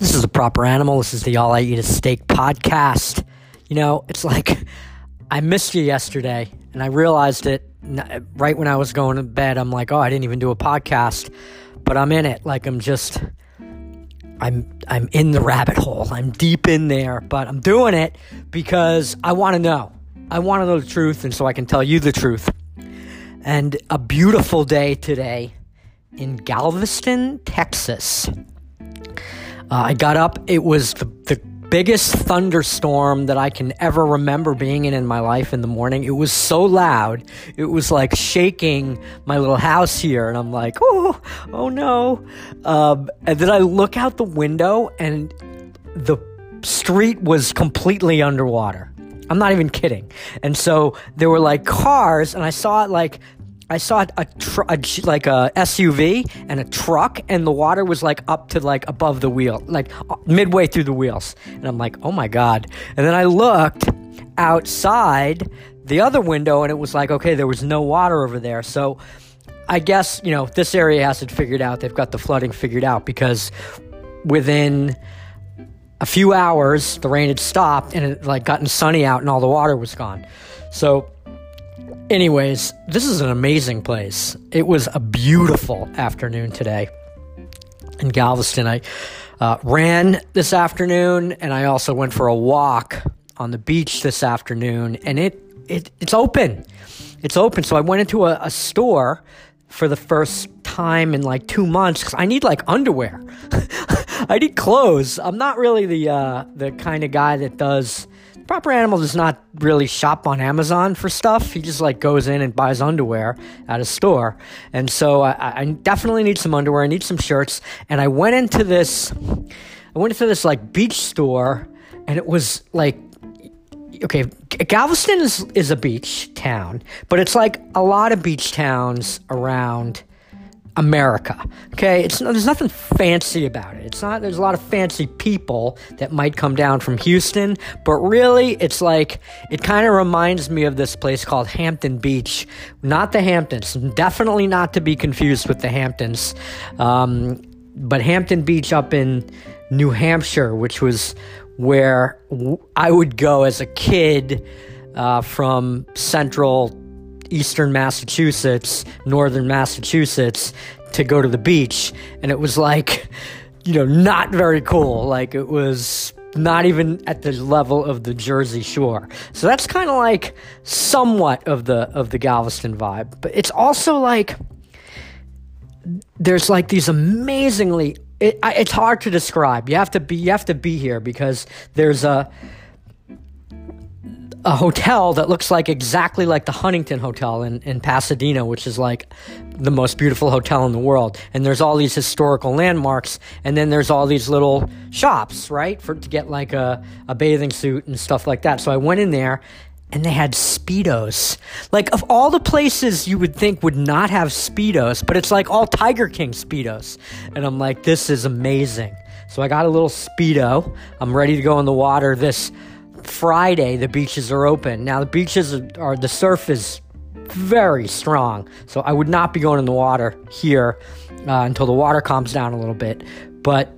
This is a proper animal. This is the All I Eat is Steak podcast. You know, it's like I missed you yesterday, and I realized it right when I was going to bed. I'm like, oh, I didn't even do a podcast, but I'm in it. Like I'm just, I'm, I'm in the rabbit hole. I'm deep in there, but I'm doing it because I want to know. I want to know the truth, and so I can tell you the truth. And a beautiful day today in Galveston, Texas. Uh, I got up. It was the, the biggest thunderstorm that I can ever remember being in in my life in the morning. It was so loud. It was like shaking my little house here. And I'm like, oh, oh no. Um, and then I look out the window and the street was completely underwater. I'm not even kidding. And so there were like cars, and I saw it like I saw a, tr- a like a SUV and a truck, and the water was like up to like above the wheel, like uh, midway through the wheels. And I'm like, oh my god! And then I looked outside the other window, and it was like, okay, there was no water over there. So I guess you know this area has it figured out. They've got the flooding figured out because within a few hours the rain had stopped and it like gotten sunny out and all the water was gone. So Anyways, this is an amazing place. It was a beautiful afternoon today in Galveston. I uh, ran this afternoon, and I also went for a walk on the beach this afternoon. And it, it it's open. It's open. So I went into a, a store for the first time in like two months because I need like underwear. I need clothes. I'm not really the uh, the kind of guy that does Proper Animal does not really shop on Amazon for stuff. He just like goes in and buys underwear at a store. And so I, I definitely need some underwear. I need some shirts. And I went into this, I went into this like beach store, and it was like okay, Galveston is is a beach town, but it's like a lot of beach towns around America. Okay, it's there's nothing fancy about it. It's not there's a lot of fancy people that might come down from Houston, but really it's like it kind of reminds me of this place called Hampton Beach, not the Hamptons, definitely not to be confused with the Hamptons, um, but Hampton Beach up in New Hampshire, which was where I would go as a kid uh, from Central eastern Massachusetts, northern Massachusetts to go to the beach. And it was like, you know, not very cool. Like it was not even at the level of the Jersey Shore. So that's kind of like somewhat of the of the Galveston vibe. But it's also like there's like these amazingly it, it's hard to describe. You have to be you have to be here because there's a a hotel that looks like exactly like the Huntington Hotel in, in Pasadena, which is like the most beautiful hotel in the world. And there's all these historical landmarks, and then there's all these little shops, right, for to get like a, a bathing suit and stuff like that. So I went in there and they had speedos. Like of all the places you would think would not have speedos but it's like all tiger king speedos. And i'm like this is amazing. So i got a little speedo. I'm ready to go in the water. This Friday, the beaches are open. Now, the beaches are, the surf is very strong, so I would not be going in the water here uh, until the water calms down a little bit. But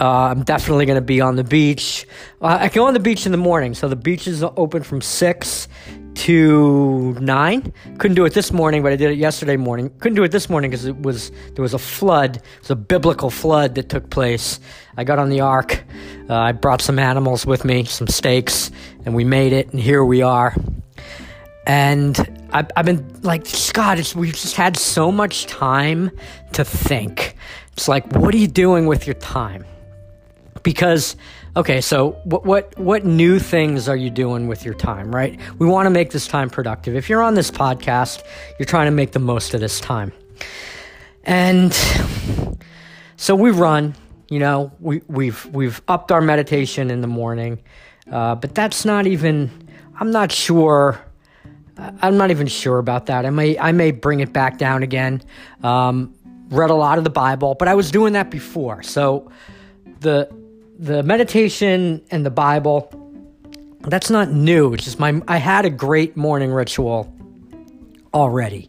uh, I'm definitely going to be on the beach. Uh, I can go on the beach in the morning, so the beach is open from 6 to 9. Couldn't do it this morning, but I did it yesterday morning. Couldn't do it this morning because it was there was a flood. It was a biblical flood that took place. I got on the ark. Uh, I brought some animals with me, some steaks, and we made it, and here we are. And I've, I've been like, God, we've just had so much time to think. It's like, what are you doing with your time? Because okay, so what what what new things are you doing with your time, right? We want to make this time productive. If you're on this podcast, you're trying to make the most of this time. And so we run, you know, we we've we've upped our meditation in the morning. Uh, but that's not even I'm not sure I'm not even sure about that. I may I may bring it back down again. Um, read a lot of the Bible, but I was doing that before. So the the meditation and the Bible, that's not new. It's just my I had a great morning ritual already.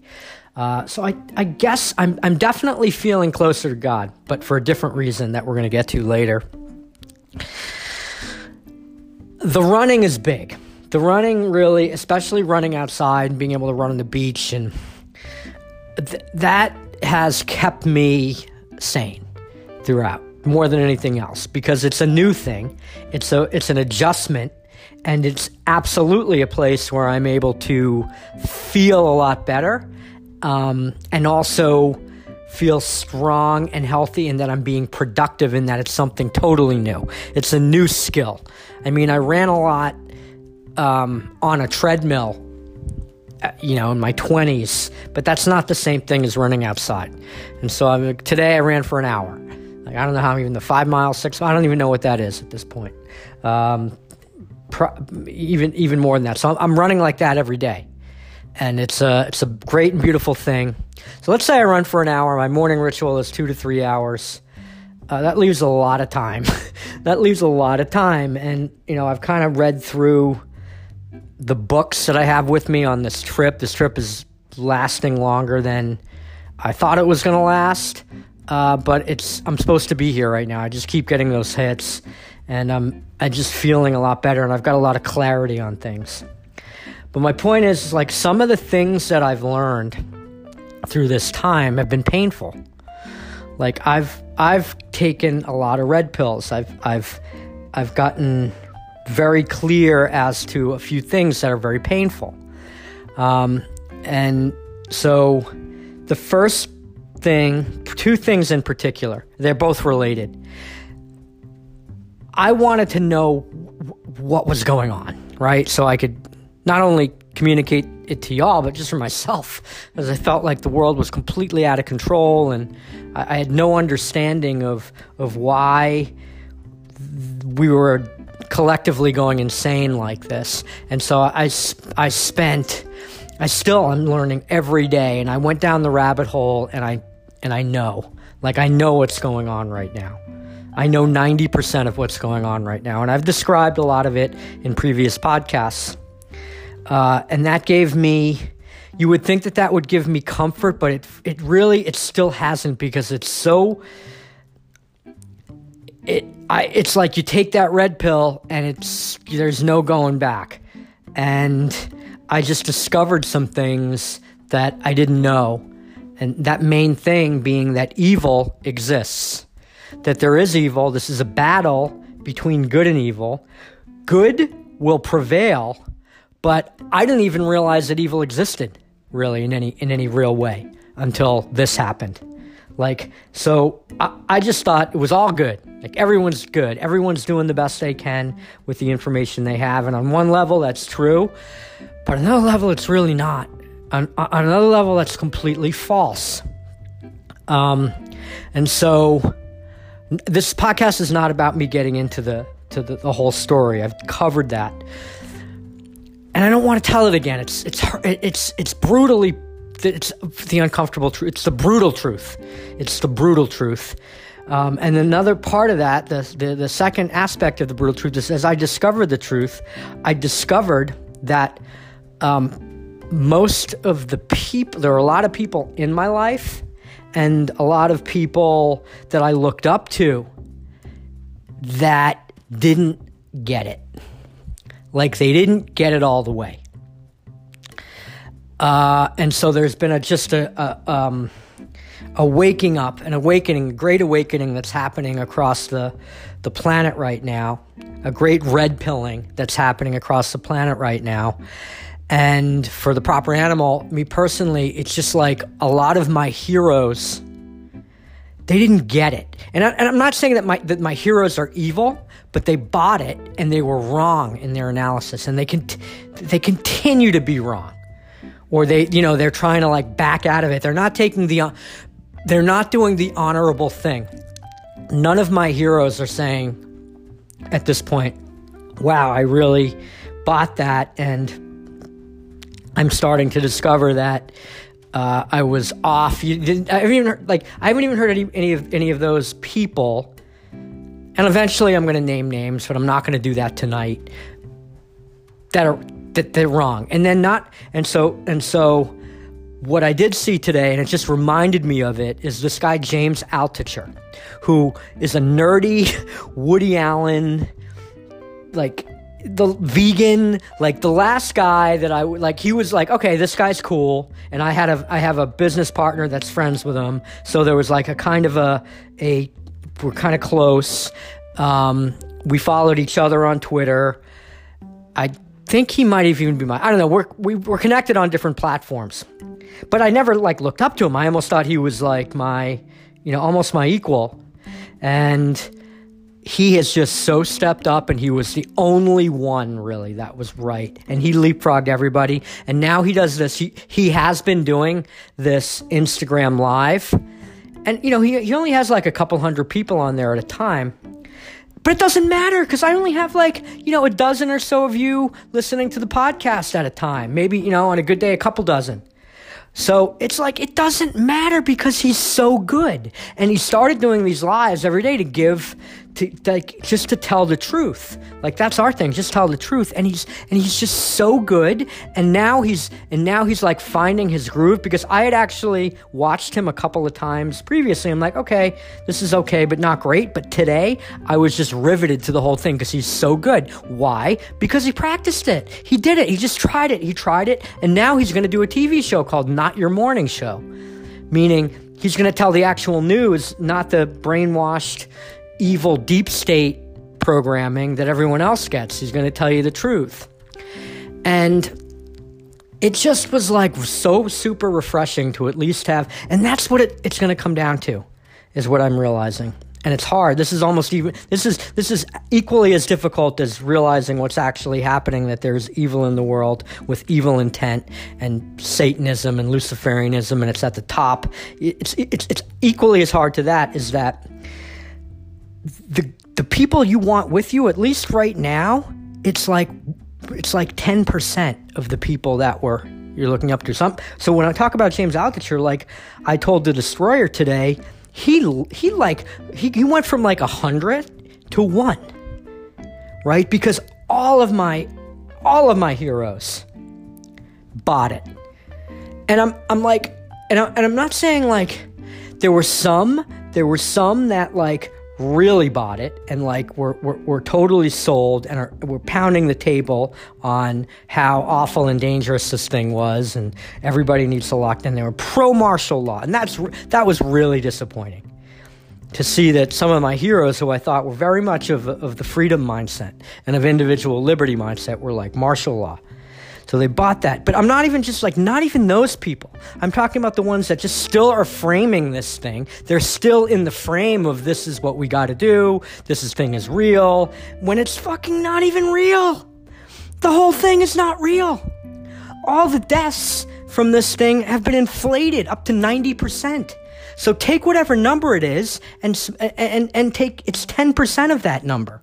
Uh, so I, I guess I'm, I'm definitely feeling closer to God, but for a different reason that we're going to get to later. the running is big. The running really, especially running outside and being able to run on the beach, and th- that has kept me sane throughout more than anything else because it's a new thing. It's a it's an adjustment and it's absolutely a place where I'm able to feel a lot better um, and also feel strong and healthy and that I'm being productive in that it's something totally new. It's a new skill. I mean, I ran a lot um, on a treadmill, uh, you know, in my 20s, but that's not the same thing as running outside. And so I'm, today I ran for an hour. Like, I don't know how even the five miles, six, I don't even know what that is at this point. Um, pro- even even more than that. So I'm running like that every day, and it's a it's a great and beautiful thing. So let's say I run for an hour. My morning ritual is two to three hours. Uh, that leaves a lot of time. that leaves a lot of time, and you know I've kind of read through the books that I have with me on this trip. This trip is lasting longer than I thought it was going to last. Uh, but it's I'm supposed to be here right now. I just keep getting those hits, and I'm I'm just feeling a lot better, and I've got a lot of clarity on things. But my point is, like some of the things that I've learned through this time have been painful. Like I've I've taken a lot of red pills. I've I've I've gotten very clear as to a few things that are very painful. Um, and so the first thing, two things in particular, they're both related. I wanted to know what was going on, right? So I could not only communicate it to y'all, but just for myself, as I felt like the world was completely out of control and I, I had no understanding of of why we were collectively going insane like this. And so I, I spent, I still am learning every day, and I went down the rabbit hole, and I and I know, like I know what's going on right now. I know 90% of what's going on right now, and I've described a lot of it in previous podcasts. Uh, and that gave me, you would think that that would give me comfort, but it, it really, it still hasn't because it's so, it, I, it's like you take that red pill and it's, there's no going back. And I just discovered some things that I didn't know. And that main thing being that evil exists that there is evil. This is a battle between good and evil. Good will prevail, but I didn't even realize that evil existed really in any in any real way until this happened. Like so I, I just thought it was all good. Like everyone's good. Everyone's doing the best they can with the information they have. And on one level that's true, but on another level it's really not. On, on another level that's completely false. Um, and so this podcast is not about me getting into the to the, the whole story. I've covered that, and I don't want to tell it again. It's it's it's it's brutally it's the uncomfortable truth. It's the brutal truth. It's the brutal truth. Um, and another part of that, the, the the second aspect of the brutal truth is as I discovered the truth, I discovered that um, most of the people, there are a lot of people in my life and a lot of people that I looked up to that didn't get it. Like they didn't get it all the way. Uh, and so there's been a just a, a, um, a waking up, an awakening, a great awakening that's happening across the the planet right now. A great red pilling that's happening across the planet right now. And for the proper animal, me personally, it's just like a lot of my heroes, they didn't get it. And, I, am not saying that my, that my heroes are evil, but they bought it and they were wrong in their analysis. And they, can, they continue to be wrong. Or they, you know, they're trying to like back out of it. They're not taking the, they're not doing the honorable thing. None of my heroes are saying at this point, wow, I really bought that and I'm starting to discover that uh, I was off. You didn't, I haven't even heard, like I haven't even heard any, any of any of those people. And eventually, I'm going to name names, but I'm not going to do that tonight. That are that they're wrong, and then not, and so and so. what I did see today, and it just reminded me of it, is this guy James Altucher, who is a nerdy Woody Allen, like the vegan, like the last guy that I like. He was like, okay, this guy's cool, and I had a I have a business partner that's friends with him, so there was like a kind of a a we're kind of close. Um, we followed each other on Twitter. I think he might even be my. I don't know. We're we, we're connected on different platforms, but I never like looked up to him. I almost thought he was like my, you know, almost my equal, and he has just so stepped up and he was the only one really that was right and he leapfrogged everybody and now he does this he, he has been doing this instagram live and you know he, he only has like a couple hundred people on there at a time but it doesn't matter because I only have like, you know, a dozen or so of you listening to the podcast at a time. Maybe, you know, on a good day, a couple dozen. So it's like, it doesn't matter because he's so good. And he started doing these lives every day to give to like just to tell the truth. Like that's our thing, just tell the truth. And he's and he's just so good. And now he's and now he's like finding his groove because I had actually watched him a couple of times previously. I'm like, okay, this is okay, but not great. But today I was just riveted to the whole thing because he's so good. Why? Because he practiced it. He did it. He just tried it. He tried it, and now he's to do a TV show called Not Your Morning Show, meaning he's going to tell the actual news, not the brainwashed evil deep state programming that everyone else gets. He's going to tell you the truth. And it just was like so super refreshing to at least have, and that's what it, it's going to come down to, is what I'm realizing. And it's hard. This is almost even. This is this is equally as difficult as realizing what's actually happening. That there's evil in the world with evil intent and Satanism and Luciferianism, and it's at the top. It's it's it's equally as hard to that. Is that the the people you want with you, at least right now, it's like it's like ten percent of the people that were you're looking up to. Some so when I talk about James Altucher, like I told the Destroyer today, he he like he, he went from like a hundred to one, right? Because all of my all of my heroes bought it, and I'm I'm like, and I, and I'm not saying like there were some there were some that like really bought it and like we're, we're, we're totally sold and are, we're pounding the table on how awful and dangerous this thing was and everybody needs to lock in. They were pro martial law, and that's that was really disappointing to see that some of my heroes who I thought were very much of, of the freedom mindset and of individual liberty mindset were like martial law. So they bought that. But I'm not even just like, not even those people. I'm talking about the ones that just still are framing this thing. They're still in the frame of this is what we got to do. This is, thing is real. When it's fucking not even real. The whole thing is not real. All the deaths from this thing have been inflated up to 90%. So take whatever number it is and, and, and take, it's 10% of that number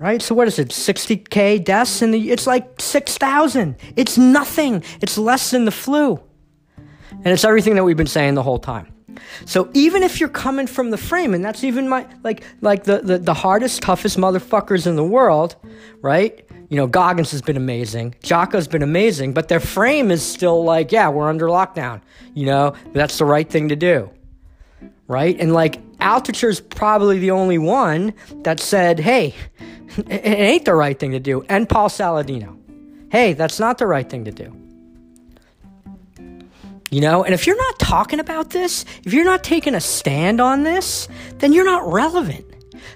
right? So what is it? 60k deaths and it's like 6,000. It's nothing. It's less than the flu. And it's everything that we've been saying the whole time. So even if you're coming from the frame, and that's even my like like the, the, the hardest, toughest motherfuckers in the world, right? You know, Goggins has been amazing, Jocko's been amazing, but their frame is still like, yeah, we're under lockdown. You know, that's the right thing to do. Right? And like Altucher's probably the only one that said, hey, it ain't the right thing to do. And Paul Saladino. Hey, that's not the right thing to do. You know, and if you're not talking about this, if you're not taking a stand on this, then you're not relevant.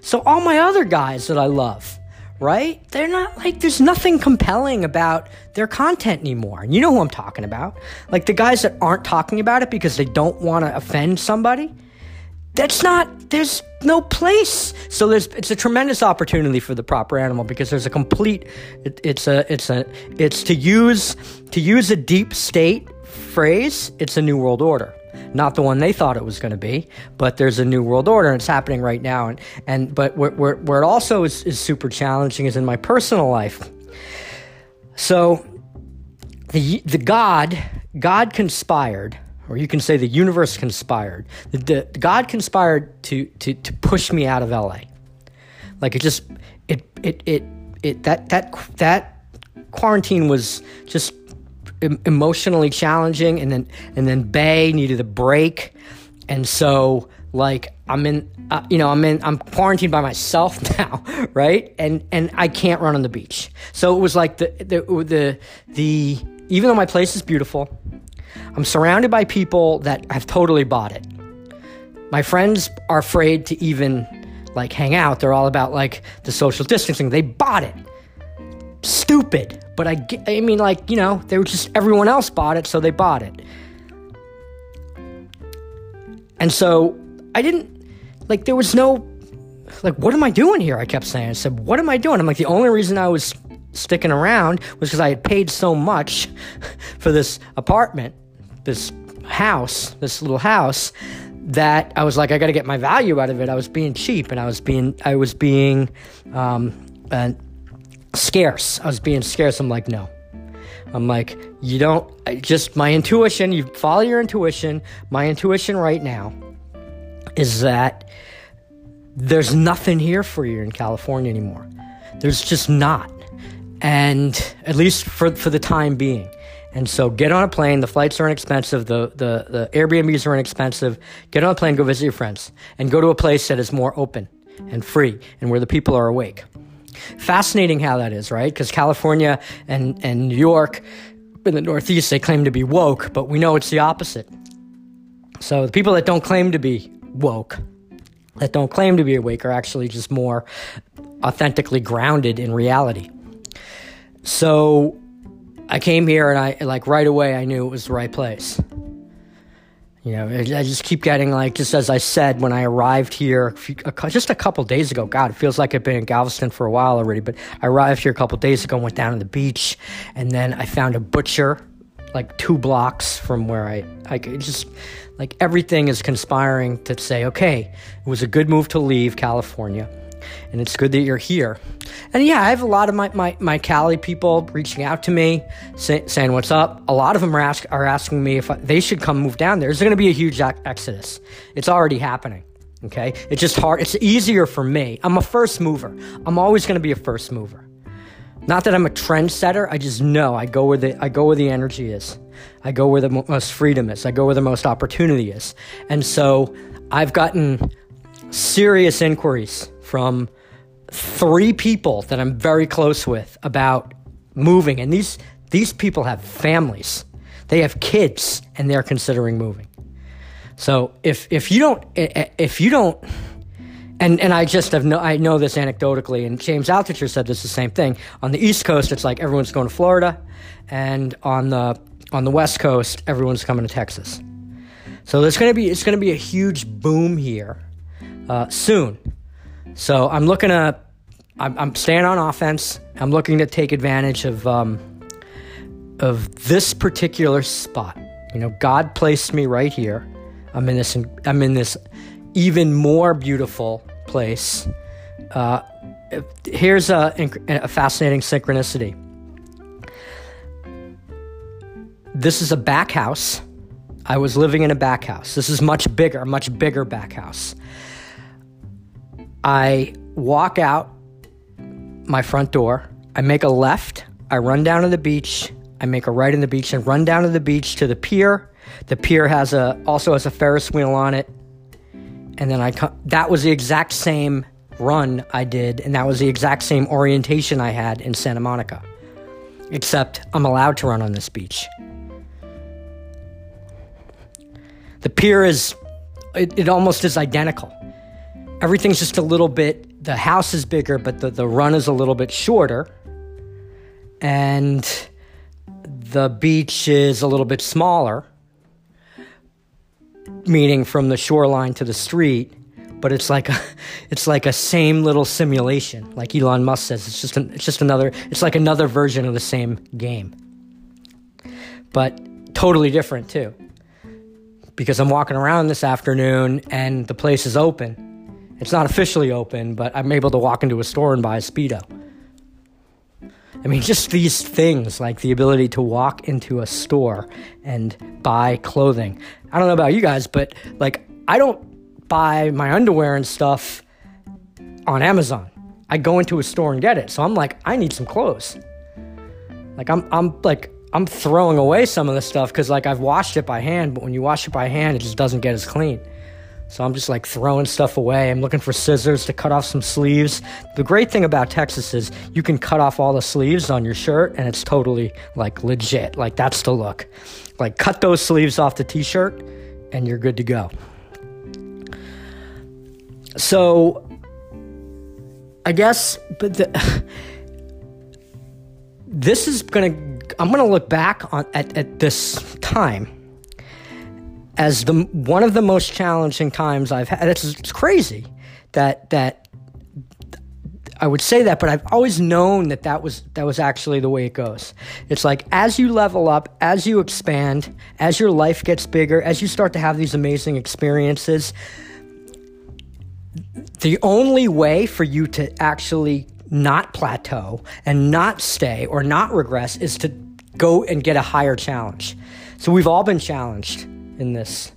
So, all my other guys that I love, right? They're not like, there's nothing compelling about their content anymore. And you know who I'm talking about. Like the guys that aren't talking about it because they don't want to offend somebody that's not there's no place. So there's it's a tremendous opportunity for the proper animal because there's a complete it, it's a it's a it's to use to use a deep state phrase it's a new world order. Not the one they thought it was going to be but there's a new world order and it's happening right now. And and but where, where, where it also is, is super challenging is in my personal life. So the the god god conspired or you can say the universe conspired. The, the, God conspired to, to, to push me out of LA. Like it just, it, it, it, it, that, that, that quarantine was just, emotionally challenging, and then and then Bay needed a break, and so like I'm in, uh, you know, I'm in, I'm quarantined by myself now, right? And and I can't run on the beach. So it was like the the the the even though my place is beautiful, I'm surrounded by people that have totally bought it. My friends are afraid to even like hang out. They're all about like the social distancing. They bought it. Stupid. But I, I mean, like, you know, they were just, everyone else bought it, so they bought it. And so I didn't, like, there was no, like, what am I doing here? I kept saying. I said, what am I doing? I'm like, the only reason I was sticking around was because I had paid so much for this apartment, this house, this little house, that I was like, I got to get my value out of it. I was being cheap, and I was being, I was being, um, uh, scarce. I was being scarce. I'm like, no. I'm like, you don't, just my intuition, you follow your intuition. My intuition right now is that there's nothing here for you in California anymore. There's just not. And at least for, for the time being. And so get on a plane. The flights are inexpensive. The, the, the Airbnbs are inexpensive. Get on a plane, go visit your friends, and go to a place that is more open and free and where the people are awake. Fascinating how that is, right? Because California and, and New York in the Northeast, they claim to be woke, but we know it's the opposite. So the people that don't claim to be woke, that don't claim to be awake, are actually just more authentically grounded in reality. So I came here and I, like, right away, I knew it was the right place. You know, I just keep getting like, just as I said when I arrived here, just a couple days ago. God, it feels like I've been in Galveston for a while already. But I arrived here a couple days ago, and went down to the beach, and then I found a butcher, like two blocks from where I, I just like everything is conspiring to say, okay, it was a good move to leave California and it's good that you're here. And yeah, I have a lot of my, my, my Cali people reaching out to me, say, saying what's up. A lot of them are, ask, are asking me if I, they should come move down there. There's going to be a huge exodus. It's already happening. Okay, it's just hard. It's easier for me. I'm a first mover. I'm always going to be a first mover. Not that I'm a trendsetter. I just know I go where the I go where the energy is. I go where the most freedom is. I go where the most opportunity is. And so I've gotten serious inquiries from three people that I'm very close with about moving. And these, these people have families, they have kids, and they're considering moving. So if, if you don't, if you don't, and, and I just have no, I know this anecdotally, and James Altucher said this the same thing. On the East Coast, it's like everyone's going to Florida, and on the on the West Coast, everyone's coming to Texas. So there's going to be it's going to be a huge boom here uh, soon. So I'm looking to, I'm, I'm, staying on offense. I'm looking to take advantage of, um, of this particular spot. You know, God placed me right here. I'm in this, I'm in this even more beautiful place. Uh, here's a, a fascinating synchronicity. This is a back house. I was living in a back house. This is much bigger, much bigger back house. I walk out my front door. I make a left. I run down to the beach. I make a right in the beach and run down to the beach to the pier. The pier has a also has a Ferris wheel on it. And then I come, that was the exact same run I did and that was the exact same orientation I had in Santa Monica. Except I'm allowed to run on this beach. The pier is it, it almost is identical everything's just a little bit the house is bigger but the, the run is a little bit shorter. And the beach is a little bit smaller meaning from the shoreline to the street but it's like a it's like a same little simulation. Like Elon Musk says it's just an, it's just another it's like another version of the same game. But totally different too. Because I'm walking around this afternoon and the place is open it's not officially open, but I'm able to walk into a store and buy a Speedo. I mean, just these things, like the ability to walk into a store and buy clothing. I don't know about you guys, but like, I don't buy my underwear and stuff on Amazon. I go into a store and get it. So I'm like, I need some clothes. Like, I'm, I'm like, I'm throwing away some of the stuff because like I've washed it by hand, but when you wash it by hand, it just doesn't get as clean. So I'm just like throwing stuff away. I'm looking for scissors to cut off some sleeves. The great thing about Texas is you can cut off all the sleeves on your shirt and it's totally like legit. Like that's the look. Like cut those sleeves off the t-shirt and you're good to go. So I guess but the, this is to I'm to look back on at, at this time as the one of the most challenging times I've had. It's, it's crazy that that I would say that, but I've always known that that was that was actually the way it goes. It's like as you level up, as you expand, as your life gets bigger, as you start to have these amazing experiences, the only way for you to actually not plateau and not stay or not regress is to go and get a higher challenge. So we've all been challenged in this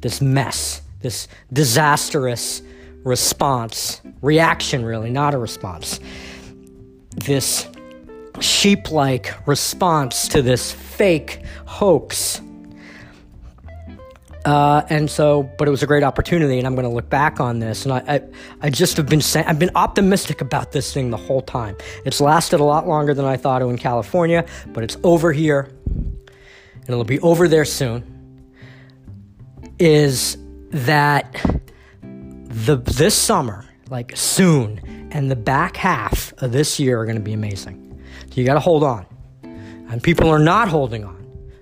this mess, this disastrous response, reaction really, not a response. This sheep-like response to this fake hoax uh, and so, but it was a great opportunity, and I'm going to look back on this. And I, I, I just have been saying, I've been optimistic about this thing the whole time. It's lasted a lot longer than I thought it in California, but it's over here, and it'll be over there soon. Is that the this summer, like soon, and the back half of this year are going to be amazing. So you got to hold on, and people are not holding on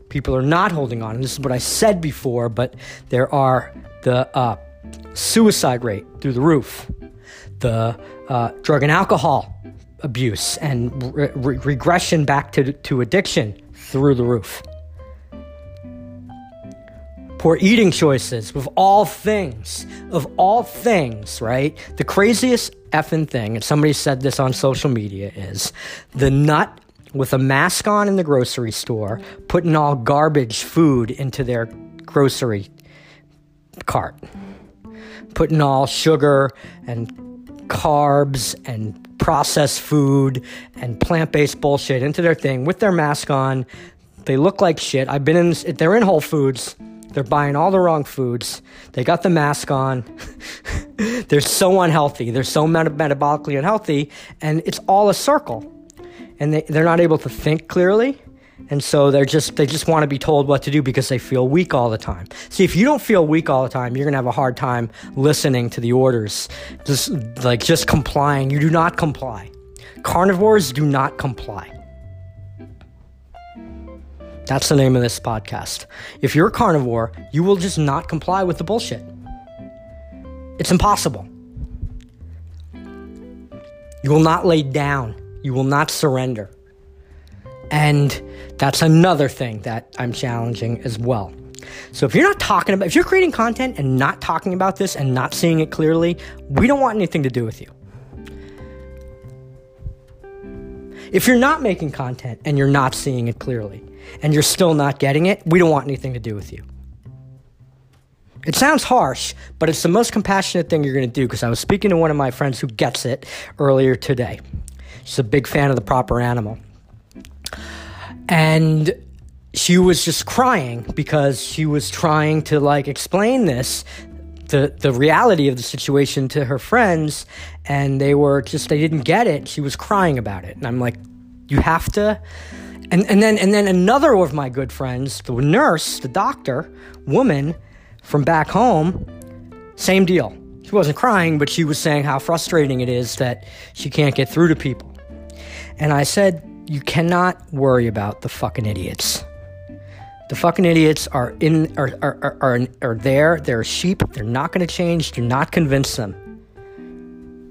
people are not holding on. And this is what I said before, but there are the uh, suicide rate through the roof, the uh, drug and alcohol abuse, and re- re- regression back to, to addiction through the roof. Poor eating choices, with all things, of all things, right? The craziest effing thing, and somebody said this on social media, is the nut with a mask on in the grocery store, putting all garbage food into their grocery cart, putting all sugar and carbs and processed food and plant based bullshit into their thing with their mask on. They look like shit. I've been in, they're in Whole Foods. They're buying all the wrong foods. They got the mask on. they're so unhealthy. They're so metabolically unhealthy. And it's all a circle and they, they're not able to think clearly and so they're just they just want to be told what to do because they feel weak all the time see if you don't feel weak all the time you're going to have a hard time listening to the orders just like just complying you do not comply carnivores do not comply that's the name of this podcast if you're a carnivore you will just not comply with the bullshit it's impossible you will not lay down you will not surrender. And that's another thing that I'm challenging as well. So if you're not talking about, if you're creating content and not talking about this and not seeing it clearly, we don't want anything to do with you. If you're not making content and you're not seeing it clearly and you're still not getting it, we don't want anything to do with you. It sounds harsh, but it's the most compassionate thing you're going to do because I was speaking to one of my friends who gets it earlier today. She's a big fan of the proper animal. And she was just crying because she was trying to like explain this the the reality of the situation to her friends and they were just they didn't get it she was crying about it and i'm like you have to and and then and then another of my good friends the nurse the doctor woman from back home same deal she wasn't crying but she was saying how frustrating it is that she can't get through to people and I said, You cannot worry about the fucking idiots. The fucking idiots are in are are, are, are, there. They're sheep. They're not going to change. Do not convince them.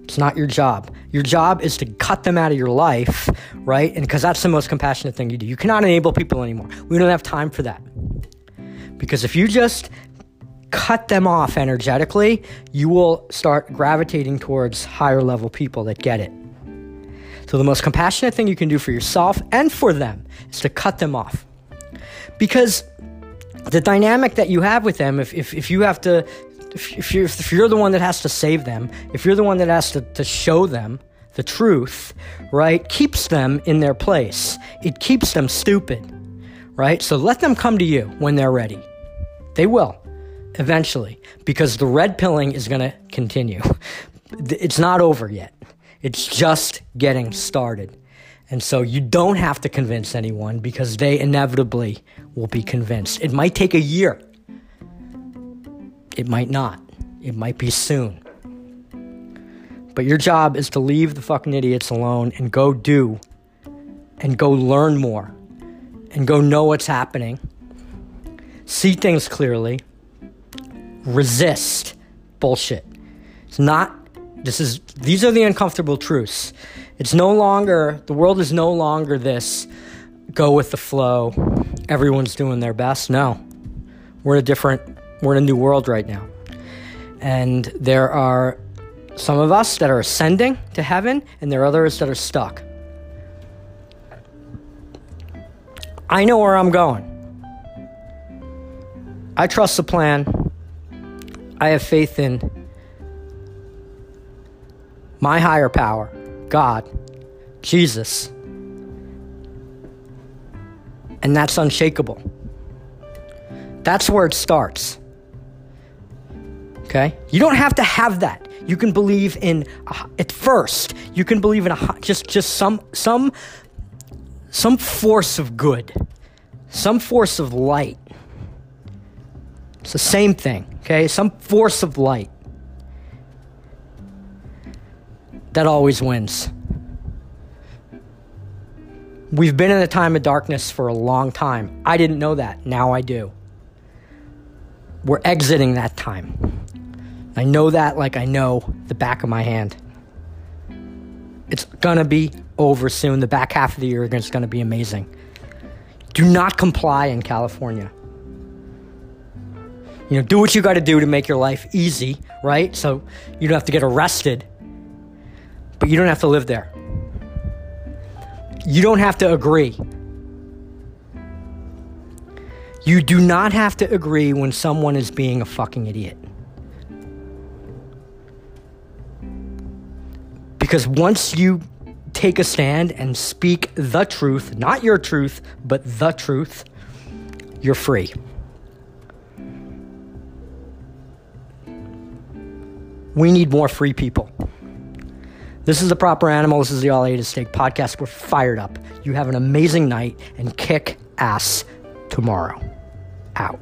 It's not your job. Your job is to cut them out of your life, right? And because that's the most compassionate thing you do. You cannot enable people anymore. We don't have time for that. Because if you just cut them off energetically, you will start gravitating towards higher level people that get it. So, the most compassionate thing you can do for yourself and for them is to cut them off. Because the dynamic that you have with them, if, if, if you have to, if you're, if you're the one that has to save them, if you're the one that has to, to show them the truth, right, keeps them in their place. It keeps them stupid. right? So let them come to you when they're ready. They will eventually because the red pilling is going to continue. It's not over yet. It's just getting started. And so you don't have to convince anyone because they inevitably will be convinced. It might take a year. It might not. It might be soon. But your job is to leave the fucking idiots alone and go do and go learn more and go know what's happening. See things clearly. Resist bullshit. It's not this is these are the uncomfortable truths. It's no longer the world is no longer this go with the flow. Everyone's doing their best. No. We're a different we're in a new world right now. And there are some of us that are ascending to heaven and there are others that are stuck. I know where I'm going. I trust the plan. I have faith in my higher power, God, Jesus. And that's unshakable. That's where it starts. Okay? You don't have to have that. You can believe in uh, at first. You can believe in a, just just some some some force of good, some force of light. It's the same thing, okay? Some force of light that always wins. We've been in a time of darkness for a long time. I didn't know that. Now I do. We're exiting that time. I know that like I know the back of my hand. It's gonna be over soon. The back half of the year is gonna be amazing. Do not comply in California. You know, do what you gotta do to make your life easy, right? So you don't have to get arrested but you don't have to live there. You don't have to agree. You do not have to agree when someone is being a fucking idiot. Because once you take a stand and speak the truth, not your truth, but the truth, you're free. We need more free people. This is the Proper Animal. This is the All Eat Is Steak podcast. We're fired up. You have an amazing night and kick ass tomorrow. Out.